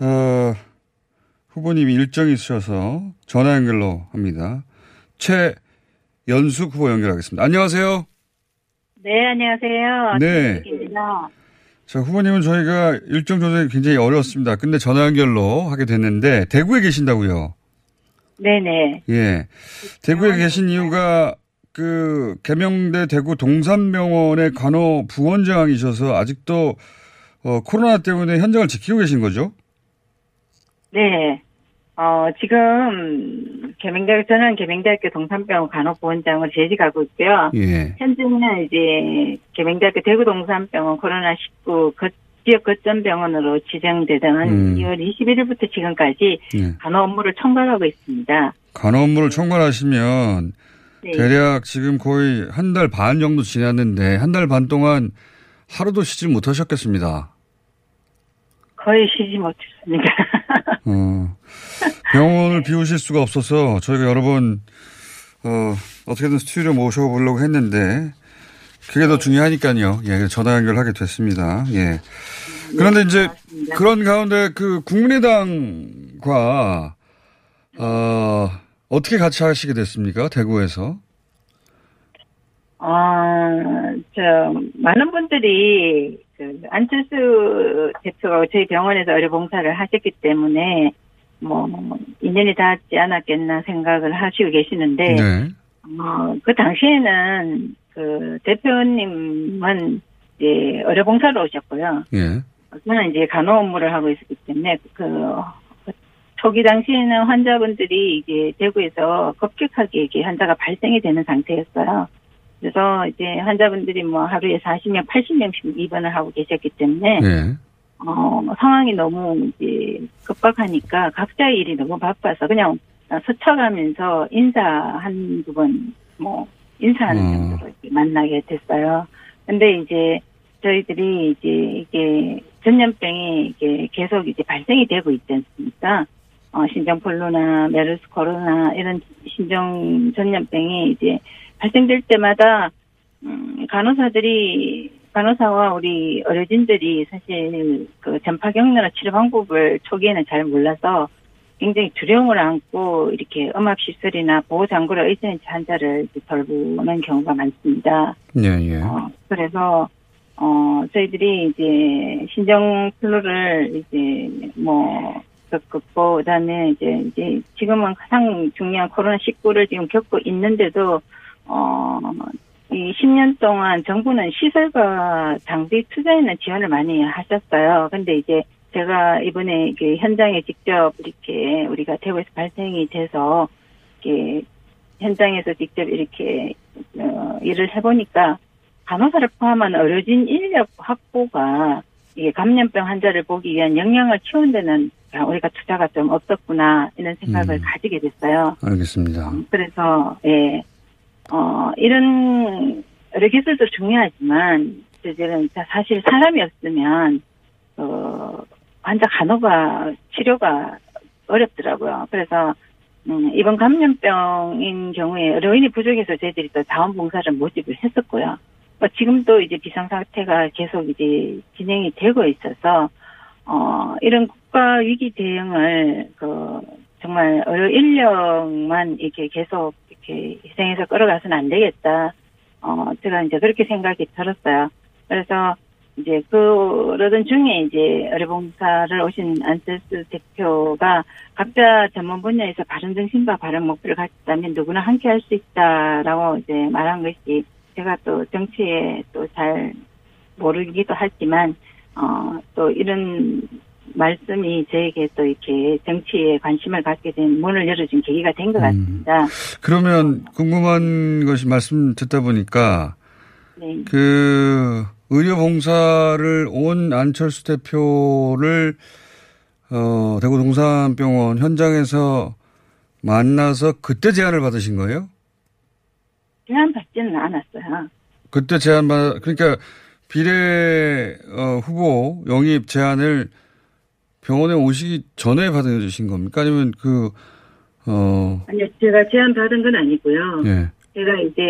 B: 어, 후보님이 일정이 있으셔서 전화 연결로 합니다. 최연숙 후보 연결하겠습니다. 안녕하세요.
E: 네, 안녕하세요.
B: 네.
E: 입니다
B: 자, 후보님은 저희가 일정 조정이 굉장히 어려웠습니다. 근데 전화 연결로 하게 됐는데, 대구에 계신다고요?
E: 네네.
B: 예. 대구에 계신 이유가 그 개명대 대구 동산병원의 간호 부원장이셔서 아직도 어, 코로나 때문에 현장을 지키고 계신 거죠?
E: 네. 어, 지금, 개명대, 저는 개명대학교 동산병원 간호부원장으로 재직하고 있고요.
B: 예.
E: 현재는 이제, 개명대학교 대구 동산병원 코로나 19 거, 지역 거점 병원으로 지정되던
B: 음.
E: 2월 21일부터 지금까지
B: 예.
E: 간호 업무를 총괄하고 있습니다.
B: 간호 업무를 총괄하시면
E: 네.
B: 대략 지금 거의 한 달 반 정도 지났는데 한 달 반 동안 하루도 쉬지 못하셨겠습니다.
E: 거의 쉬지 못했습니다. [LAUGHS]
B: 어, 병원을 비우실 수가 없어서 저희가 여러 번, 어, 어떻게든 스튜디오 모셔보려고 했는데, 그게 더 중요하니까요. 예, 전화 연결하게 됐습니다. 예. 그런데 이제 그런 가운데 그 국민의당과, 어, 어떻게 같이 하시게 됐습니까? 대구에서.
E: 어, 저, 많은 분들이, 그, 안철수 대표가 저희 병원에서 의료봉사를 하셨기 때문에, 뭐, 인연이 닿지 않았겠나 생각을 하시고 계시는데,
B: 네.
E: 어, 그 당시에는, 그, 대표님은, 이제, 의료봉사로 오셨고요.
B: 예.
E: 저는 이제 간호 업무를 하고 있었기 때문에, 그, 그 초기 당시에는 환자분들이 이제 대구에서 급격하게 이게 환자가 발생이 되는 상태였어요. 그래서 이제 환자분들이 뭐 하루에 40명, 80명씩 입원을 하고 계셨기 때문에
B: 예.
E: 어, 상황이 너무 이제 급박하니까 각자의 일이 너무 바빠서 그냥 스쳐가면서 인사 한두 번, 뭐, 인사하는
B: 음.
E: 정도로 만나게 됐어요. 근데 이제 저희들이 이제 이게 전염병이 이게 계속 이제 발생이 되고 있지 않습니까? 어, 신종플루나 메르스 코로나 이런 신종 전염병이 이제 발생될 때마다 음, 간호사들이 간호사와 우리 의료진들이 사실 그 전파 경로나 치료 방법을 초기에는 잘 몰라서 굉장히 두려움을 안고 이렇게 음압 시설이나 보호 장구를 의존한 환자를 돌보는 경우가 많습니다.
B: 예, 예.
E: 어, 그래서 어 저희들이 이제 신종 플루를 이제 뭐 겪고 그다음에 이제 이제 지금은 가장 중요한 코로나 19를 지금 겪고 있는데도 어 이 10년 동안 정부는 시설과 장비 투자에는 지원을 많이 하셨어요. 근데 이제 제가 이번에 이게 현장에 직접 이렇게 우리가 대구에서 발생이 돼서 이렇게 현장에서 직접 이렇게 어, 일을 해보니까 간호사를 포함한 의료진 인력 확보가 이게 감염병 환자를 보기 위한 영양을 키운 데는 우리가 투자가 좀 없었구나 이런 생각을
B: 음.
E: 가지게 됐어요.
B: 알겠습니다.
E: 음, 그래서 예, 어 이런 의료 기술도 중요하지만 이제는 사실 사람이 없으면 어 환자 간호가 치료가 어렵더라고요. 그래서 음, 이번 감염병인 경우에 의료인이 부족해서 저희들이 또 자원봉사를 모집을 했었고요. 뭐 지금도 이제 비상 사태가 계속 이제 진행이 되고 있어서 어 이런 국가 위기 대응을 그 정말 의료 인력만 이렇게 계속 이렇게 희생해서 끌어가서는 안 되겠다. 어 제가 이제 그렇게 생각이 들었어요. 그래서 이제 그러던 중에 이제 의료봉사를 오신 안철수 대표가 각자 전문 분야에서 바른 정신과 바른 목표를 갖다면 누구나 함께 할 수 있다라고 이제 말한 것이 제가 또 정치에 또 잘 모르기도 하지만 어, 또 이런 말씀이 저에게 또 이렇게 정치에 관심을 갖게 된 문을 열어준 계기가 된것
B: 음.
E: 같습니다.
B: 그러면 궁금한 것이 말씀 듣다 보니까
E: 네.
B: 그 의료 봉사를 온 안철수 대표를 어 대구 동산병원 현장에서 만나서 그때 제안을 받으신 거예요?
E: 제안 받지는 않았어요.
B: 그때 제안 받 그러니까 비례 어, 후보 영입 제안을 병원에 오시기 전에 받으신 겁니까? 아니면 그 어,
E: 아니요, 제가 제안 받은 건 아니고요.
B: 예.
E: 제가 이제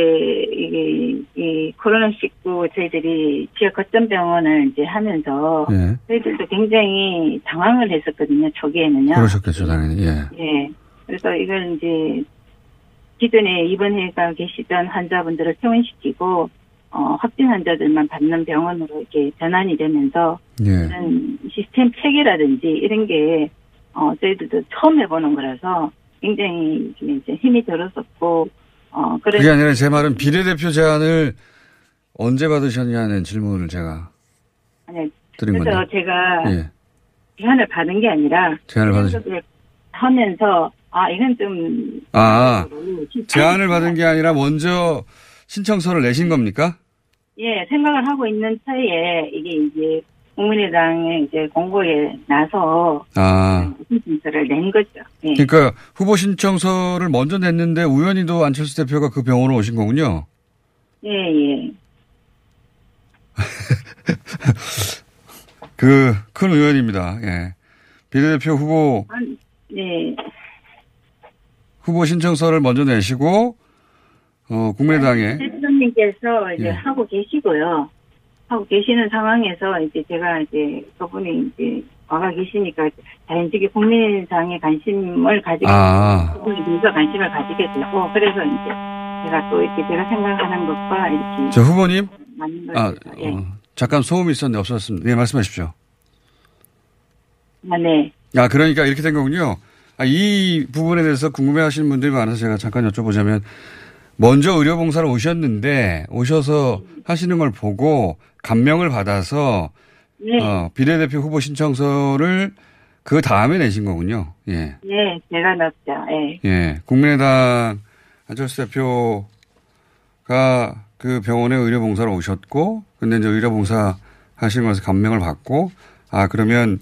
E: 이게 이 코로나 19 저희들이 지역 거점 병원을 이제 하면서
B: 예.
E: 저희들도 굉장히 당황을 했었거든요. 초기에는요.
B: 그러셨겠죠, 당연히. 예.
E: 예. 그래서 이걸 이제 기존에 입원해가 계시던 환자분들을 퇴원시키고 어, 확진 환자들만 받는 병원으로 이렇게 전환이 되면서
B: 예.
E: 이런 시스템 체계라든지 이런 게 어, 저희들도 처음 해보는 거라서 굉장히 좀 이제 힘이 들었었고 어,
B: 그게
E: 그래서
B: 아니라 제 말은 비례대표 제안을 언제 받으셨냐는 질문을 제가
E: 아니,
B: 드린
E: 그래서
B: 건데.
E: 제가
B: 예.
E: 제안을 받은 게 아니라
B: 제안을
E: 하면서 아 이건 좀
B: 아,
E: 시스템이
B: 제안을 받은 게 아니라 먼저 신청서를 내신 겁니까?
E: 예, 생각을 하고 있는 차에 이게 이제 국민의당에 이제 공고에 나서
B: 아.
E: 신청서를 낸 거죠. 예.
B: 그러니까 후보 신청서를 먼저 냈는데 우연히도 안철수 대표가 그 병원으로 오신 거군요.
E: 예, 예. [LAUGHS]
B: 그 큰 의원입니다. 예. 비례대표 후보
E: 한, 네.
B: 후보 신청서를 먼저 내시고 어 국민의당에
E: 대표님께서 이제
B: 예.
E: 하고 계시고요. 하고 계시는 상황에서 이제 제가 이제 그분이 이제 와가 계시니까 자연스럽게 국민의당에 관심을 가지게
B: 아.
E: 대해서 관심을 가지게 되고 그래서 이제 제가 또 이렇게 제가 생각하는 것과 이렇게
B: 저 후보님 아
E: 예.
B: 어, 잠깐 소음이 있었는데 없었습니다. 네 말씀하십시오.
E: 아, 네.
B: 아 그러니까 이렇게 된 거군요. 아, 이 부분에 대해서 궁금해하시는 분들이 많아서 제가 잠깐 여쭤보자면 먼저 의료봉사를 오셨는데 오셔서 하시는 걸 보고 감명을 받아서
E: 네.
B: 어, 비례대표 후보 신청서를 그 다음에 내신 거군요. 예.
E: 네, 제가 넣었죠. 예.
B: 예. 국민의당 안철수 대표가 그 병원에 의료봉사로 오셨고, 근데 이제 의료봉사 것에 감명을 받고, 아, 그러면,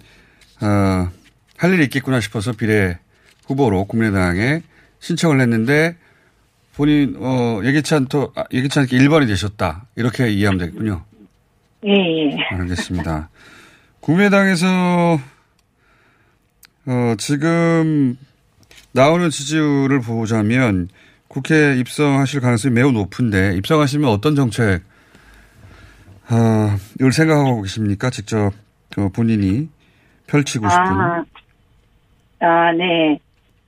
B: 어, 할 일이 있겠구나 싶어서 비례 후보로 국민의당에 신청을 했는데, 본인, 어, 예기치 않도, 아, 예기치 않게 1번이 되셨다. 이렇게 이해하면 되겠군요.
E: 예, 예.
B: 알겠습니다. 국민의당에서 어, 지금 나오는 지지율을 보자면 국회 입성하실 가능성이 매우 높은데 입성하시면 어떤 정책 어, 을 생각하고 계십니까? 직접 그 본인이 펼치고 싶은.
E: 아, 아, 네.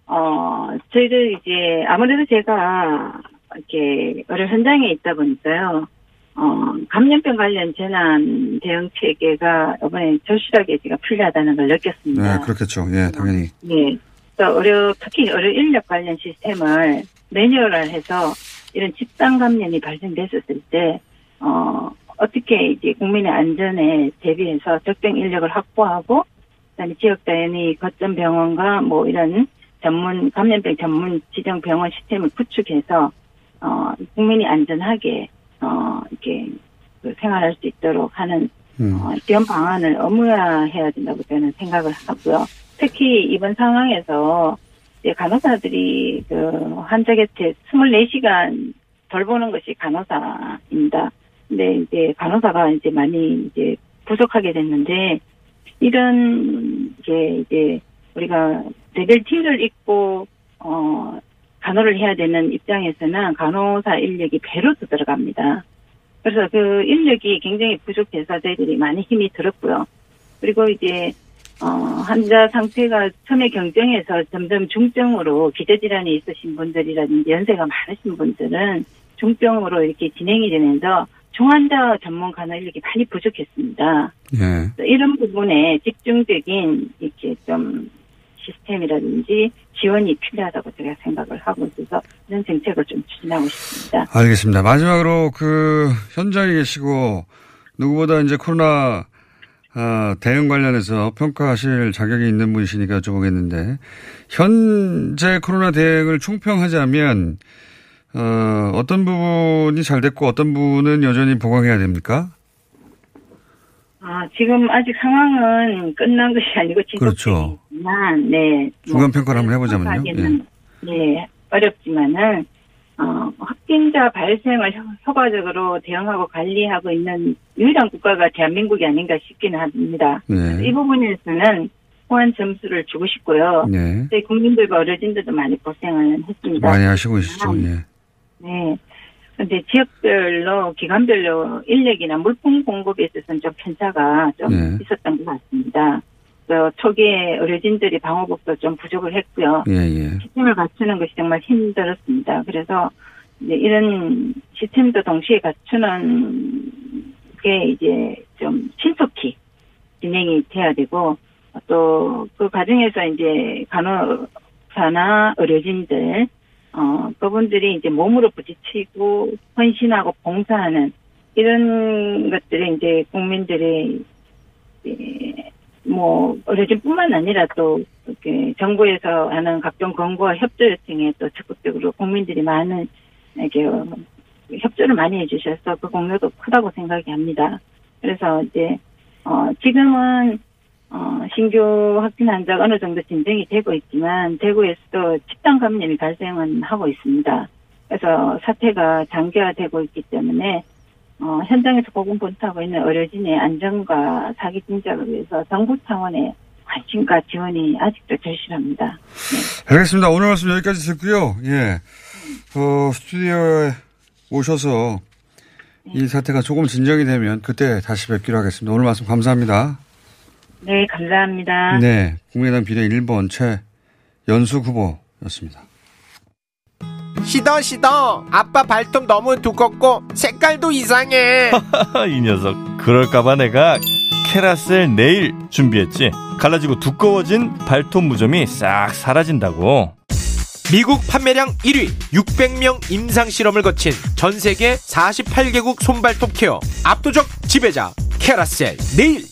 E: 어, 저희들 이제, 아무래도 제가, 이렇게, 의료 현장에 있다 보니까요, 어, 감염병 관련 재난 대응 체계가 이번에 절실하게 제가 필요하다는 걸 느꼈습니다.
B: 네, 그렇겠죠. 예, 당연히.
E: 네. 또 의료, 특히 의료 인력 관련 시스템을 매뉴얼화해서 이런 집단 감염이 발생됐었을 때, 어, 어떻게 이제 국민의 안전에 대비해서 적정 인력을 확보하고, 그다음에 지역 단위 거점 병원과 뭐 이런 전문 감염병 전문 지정 병원 시스템을 구축해서 어 국민이 안전하게 어 이렇게 그 생활할 수 있도록 하는
B: 음.
E: 어, 이런 방안을 의무화해야 된다고 저는 생각을 하고요. 특히 이번 상황에서 이제 간호사들이 그 환자 곁에 24시간 돌보는 것이 간호사입니다. 근데 이제 간호사가 이제 많이 이제 부족하게 됐는데 이런 게 이제 우리가 레벨 T를 입고 어 간호를 해야 되는 입장에서는 간호사 인력이 배로 더 들어갑니다. 그래서 그 인력이 굉장히 부족해서 저희들이 많이 힘이 들었고요. 그리고 이제 어 환자 상태가 처음에 경정에서 점점 중증으로 기저질환이 있으신 분들이라든지 연세가 많으신 분들은 중증으로 이렇게 진행이 되면서 중환자 전문 간호 인력이 많이 부족했습니다.
B: 예.
E: 이런 부분에 집중적인 이렇게 좀 시스템이라든지 지원이 필요하다고 제가 생각을 하고 있어서 이런 정책을 좀 추진하고 싶습니다.
B: 알겠습니다. 마지막으로 그 현장에 계시고 누구보다 이제 코로나 아, 대응 관련해서 평가하실 자격이 있는 분이시니까 여쭤보겠는데 현재 코로나 대응을 총평하자면 어, 어떤 부분이 잘 됐고 어떤 부분은 여전히 보강해야 됩니까?
E: 아, 지금 아직 상황은 끝난 것이 아니고
B: 그렇죠.
E: 지속되지만, 네.
B: 중간 평가를 한번 해보자면요.
E: 평가하기는, 네. 어렵지만은, 어, 확진자 발생을 효- 효과적으로 대응하고 관리하고 있는 유일한 국가가 대한민국이 아닌가 싶기는 합니다.
B: 네.
E: 이 부분에서는 호환 점수를 주고 싶고요.
B: 네.
E: 저희 국민들과 어르신들도 많이 고생을 했습니다.
B: 많이 하시고 계시죠. 예.
E: 네. 근데 지역별로, 기관별로 인력이나 물품 공급에 있어서는 좀 편차가 좀
B: 네.
E: 있었던 것 같습니다. 그 초기에 어르신들이 방호복도 좀 부족을 했고요.
B: 예, 예.
E: 시스템을 갖추는 것이 정말 힘들었습니다. 그래서 이제 이런 시스템도 동시에 갖추는 게 이제 좀 신속히 진행이 돼야 되고 또 그 과정에서 이제 간호사나 의료진들 어 그분들이 이제 몸으로 부딪히고 헌신하고 봉사하는 이런 것들이 이제 국민들이 예, 뭐 의료진뿐만 아니라 또 이렇게 정부에서 하는 각종 권고와 협조 요청에 또 적극적으로 국민들이 많은 이게 어, 협조를 많이 해주셔서 그 공로도 크다고 생각이 합니다. 그래서 이제 어 지금은 어 신규 확진 환자가 어느 정도 진정이 되고 있지만 대구에서도 집단 감염이 발생은 하고 있습니다. 그래서 사태가 장기화되고 있기 때문에 어, 현장에서 고군분투하고 있는 의료진의 안전과 사기 진작을 위해서 정부 차원의 관심과 지원이 아직도 절실합니다.
B: 알겠습니다. 오늘 말씀 여기까지 듣고요. 예. 어, 스튜디오에 오셔서 이 사태가 조금 진정이 되면 그때 다시 뵙기로 하겠습니다. 오늘 말씀 감사합니다.
E: 네, 감사합니다.
B: 네. 국민의당 비례 1번 최연수 후보였습니다.
F: 시더 시더 아빠 발톱 너무 두껍고 색깔도 이상해 [LAUGHS]
G: 이 녀석 그럴까봐 내가 캐라셀 네일 준비했지 갈라지고 두꺼워진 발톱 무좀이 싹 사라진다고
F: 미국 판매량 1위 600명 임상 실험을 거친 전 세계 48개국 손발톱 케어 압도적 지배자 캐라셀 네일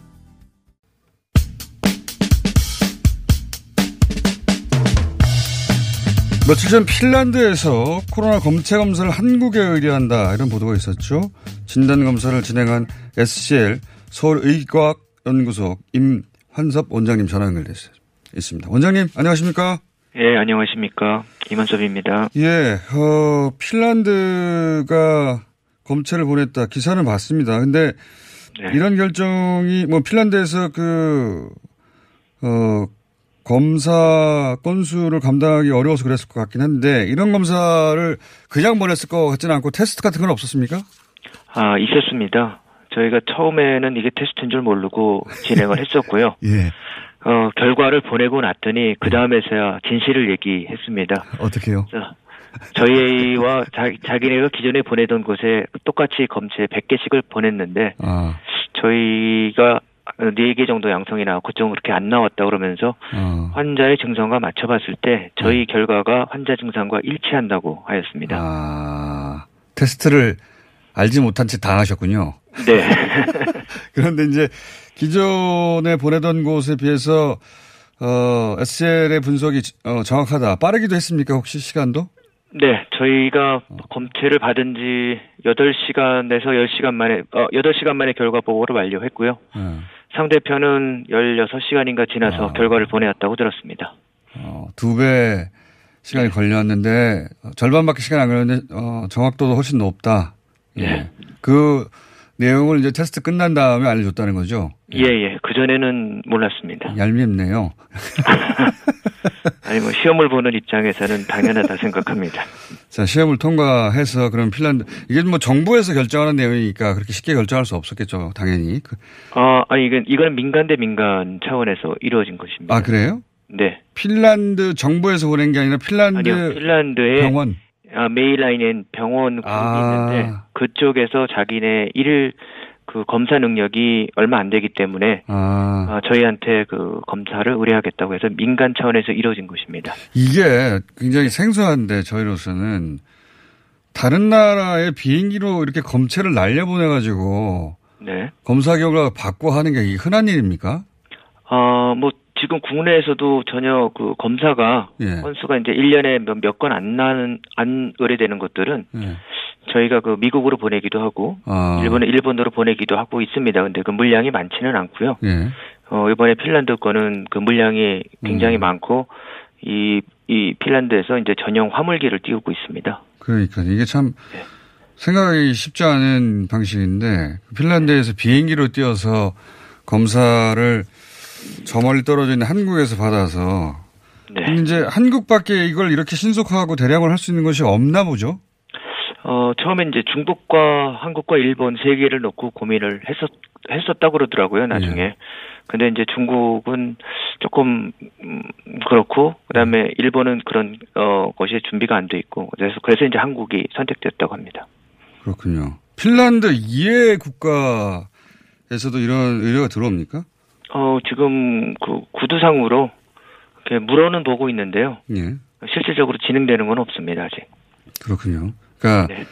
B: 며칠 전 핀란드에서 코로나 검체 검사를 한국에 의뢰한다 이런 보도가 있었죠. 진단 검사를 진행한 SCL 서울의과학연구소 임환섭 원장님 전화 연결돼 있습니다. 원장님 안녕하십니까?
H: 예, 안녕하십니까. 김한섭입니다.
B: 예, 어, 핀란드가 검체를 보냈다 기사는 봤습니다. 근데
H: 네.
B: 이런 결정이 뭐 핀란드에서 그 어, 검사 건수를 감당하기 어려워서 그랬을 것 같긴 한데 이런 검사를 그냥 보냈을 것 같지는 않고 테스트 같은 건 없었습니까?
H: 아, 있었습니다. 저희가 처음에는 이게 테스트인 줄 모르고 진행을 [LAUGHS] 했었고요.
B: 예.
H: 어, 결과를 보내고 났더니 그 다음에서야 진실을 얘기했습니다.
B: 어떻게요?
H: 자, 저희와 자, 자기네가 기존에 보내던 곳에 똑같이 검체 100개씩을 보냈는데
B: 아,
H: 저희가 4개 정도 양성이 나왔고 좀 그렇게 안 나왔다 그러면서
B: 어.
H: 환자의 증상과 맞춰봤을 때 저희 결과가 환자 증상과 일치한다고 하였습니다.
B: 아, 테스트를 알지 못한 채 당하셨군요.
H: 네. [LAUGHS] [LAUGHS]
B: 그런데 이제 기존에 보내던 곳에 비해서 어, SL의 분석이 어, 정확하다. 빠르기도 했습니까? 혹시 시간도?
H: 네, 저희가 검체를 받은 지 8시간에서 10시간 만에, 어, 8시간 만에 결과 보고를 완료했고요.
B: 어.
H: 상대편은 16시간인가 지나서
B: 아.
H: 결과를 보내왔다고 들었습니다.
B: 어, 두배 시간이 걸렸는데 어, 절반밖에 시간이 안 걸렸는데 어, 정확도도 훨씬 높다. 예.
H: 네.
B: 그 내용을 이제 테스트 끝난 다음에 알려줬다는 거죠.
H: 예, 예. 그전에는 몰랐습니다.
B: 얄밉네요. [LAUGHS]
H: 아니, 뭐, 시험을 보는 입장에서는 당연하다 [LAUGHS] 생각합니다.
B: 자, 시험을 통과해서 그럼 핀란드, 이게 뭐 정부에서 결정하는 내용이니까 그렇게 쉽게 결정할 수 없었겠죠, 당연히. 그-
H: 아, 아니, 이건, 이거는 민간 대 민간 차원에서 이루어진 것입니다.
B: 아, 그래요?
H: 네.
B: 핀란드 정부에서 보낸 게 아니라 핀란드
H: 아니요. 핀란드의
B: 병원.
H: 아, 메일라인엔 병원 그룹이
B: 아.
H: 있는데 그쪽에서 자기네 일 그 검사 능력이 얼마 안 되기 때문에
B: 아,
H: 어, 저희한테 그 검사를 의뢰하겠다고 해서 민간 차원에서 이루어진 것입니다.
B: 이게 굉장히 생소한데 저희로서는 다른 나라의 비행기로 이렇게 검체를 날려보내가지고
H: 네.
B: 검사 결과 받고 하는 게 흔한 일입니까?
H: 어, 뭐 지금 국내에서도 전혀 그 검사가
B: 예.
H: 건수가 이제 1년에 몇 건 안 나는 안 의뢰되는 것들은
B: 예.
H: 저희가 그 미국으로 보내기도 하고
B: 아.
H: 일본에 일본으로 보내기도 하고 있습니다. 근데 그 물량이 많지는 않고요.
B: 예.
H: 어, 이번에 핀란드 거는 그 물량이 굉장히
B: 음.
H: 많고 이, 이 핀란드에서 이제 전용 화물기를 띄우고 있습니다.
B: 그러니까 이게 참
H: 네.
B: 생각하기 쉽지 않은 방식인데 핀란드에서 비행기로 뛰어서 검사를 저 멀리 떨어져 있는 한국에서 받아서
H: 네.
B: 이제 한국밖에 이걸 이렇게 신속하고 대량으로 할수 있는 것이 없나 보죠.
H: 어, 처음에 이제 중국과 한국과 일본 세 개를 놓고 고민을 했었, 했었다고 그러더라고요, 나중에. 근데 이제 중국은 조금, 음, 그렇고, 그 다음에 일본은 그런, 어, 것이 준비가 안 돼 있고, 그래서, 그래서 이제 한국이 선택됐다고 합니다.
B: 그렇군요. 핀란드 이해 국가에서도 이런 의뢰가 들어옵니까?
H: 어, 지금 그 구두상으로 이렇게 물어는 보고 있는데요.
B: 예.
H: 실질적으로 진행되는 건 없습니다, 아직.
B: 그렇군요. 그러니까
H: 네.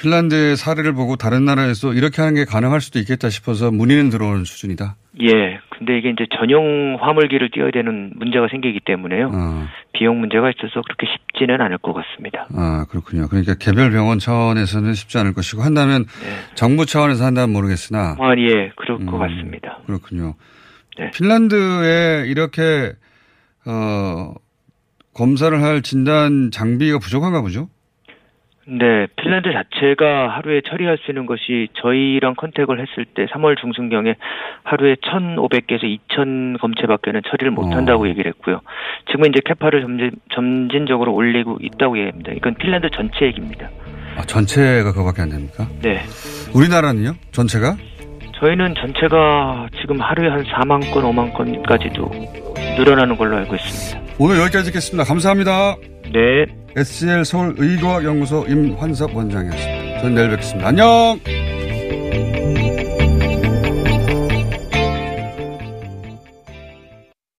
B: 핀란드의 사례를 보고 다른 나라에서 이렇게 하는 게 가능할 수도 있겠다 싶어서 문의는 들어오는 수준이다.
H: 예. 근데 이게 이제 전용 화물기를 띄워야 되는 문제가 생기기 때문에요.
B: 아,
H: 비용 문제가 있어서 그렇게 쉽지는 않을 것 같습니다.
B: 아, 그렇군요. 그러니까 개별 병원 차원에서는 쉽지 않을 것이고 한다면 정부 차원에서 한다면 모르겠으나
H: 아, 예. 그럴 것
B: 음.
H: 같습니다.
B: 그렇군요.
H: 네.
B: 핀란드에 이렇게 어 검사를 할 진단 장비가 부족한가 보죠?
H: 네, 핀란드 자체가 하루에 처리할 수 있는 것이 저희랑 컨택을 했을 때 3월 중순경에 하루에 1,500개에서 2,000 검체밖에는 처리를 못 한다고 얘기를 했고요. 지금 이제 캐파를 점진, 점진적으로 올리고 있다고 얘기합니다. 이건 핀란드 전체 얘기입니다.
B: 아, 전체가 그거밖에 안 됩니까?
H: 네.
B: 우리나라는요? 전체가?
H: 저희는 전체가 지금 하루에 한 4만 건, 5만 건까지도 늘어나는 걸로 알고 있습니다.
B: 오늘 여기까지 듣겠습니다. 감사합니다.
H: 네.
B: SCL 서울 의과학연구소 임환석 원장이었습니다. 저는 내일 뵙겠습니다. 안녕!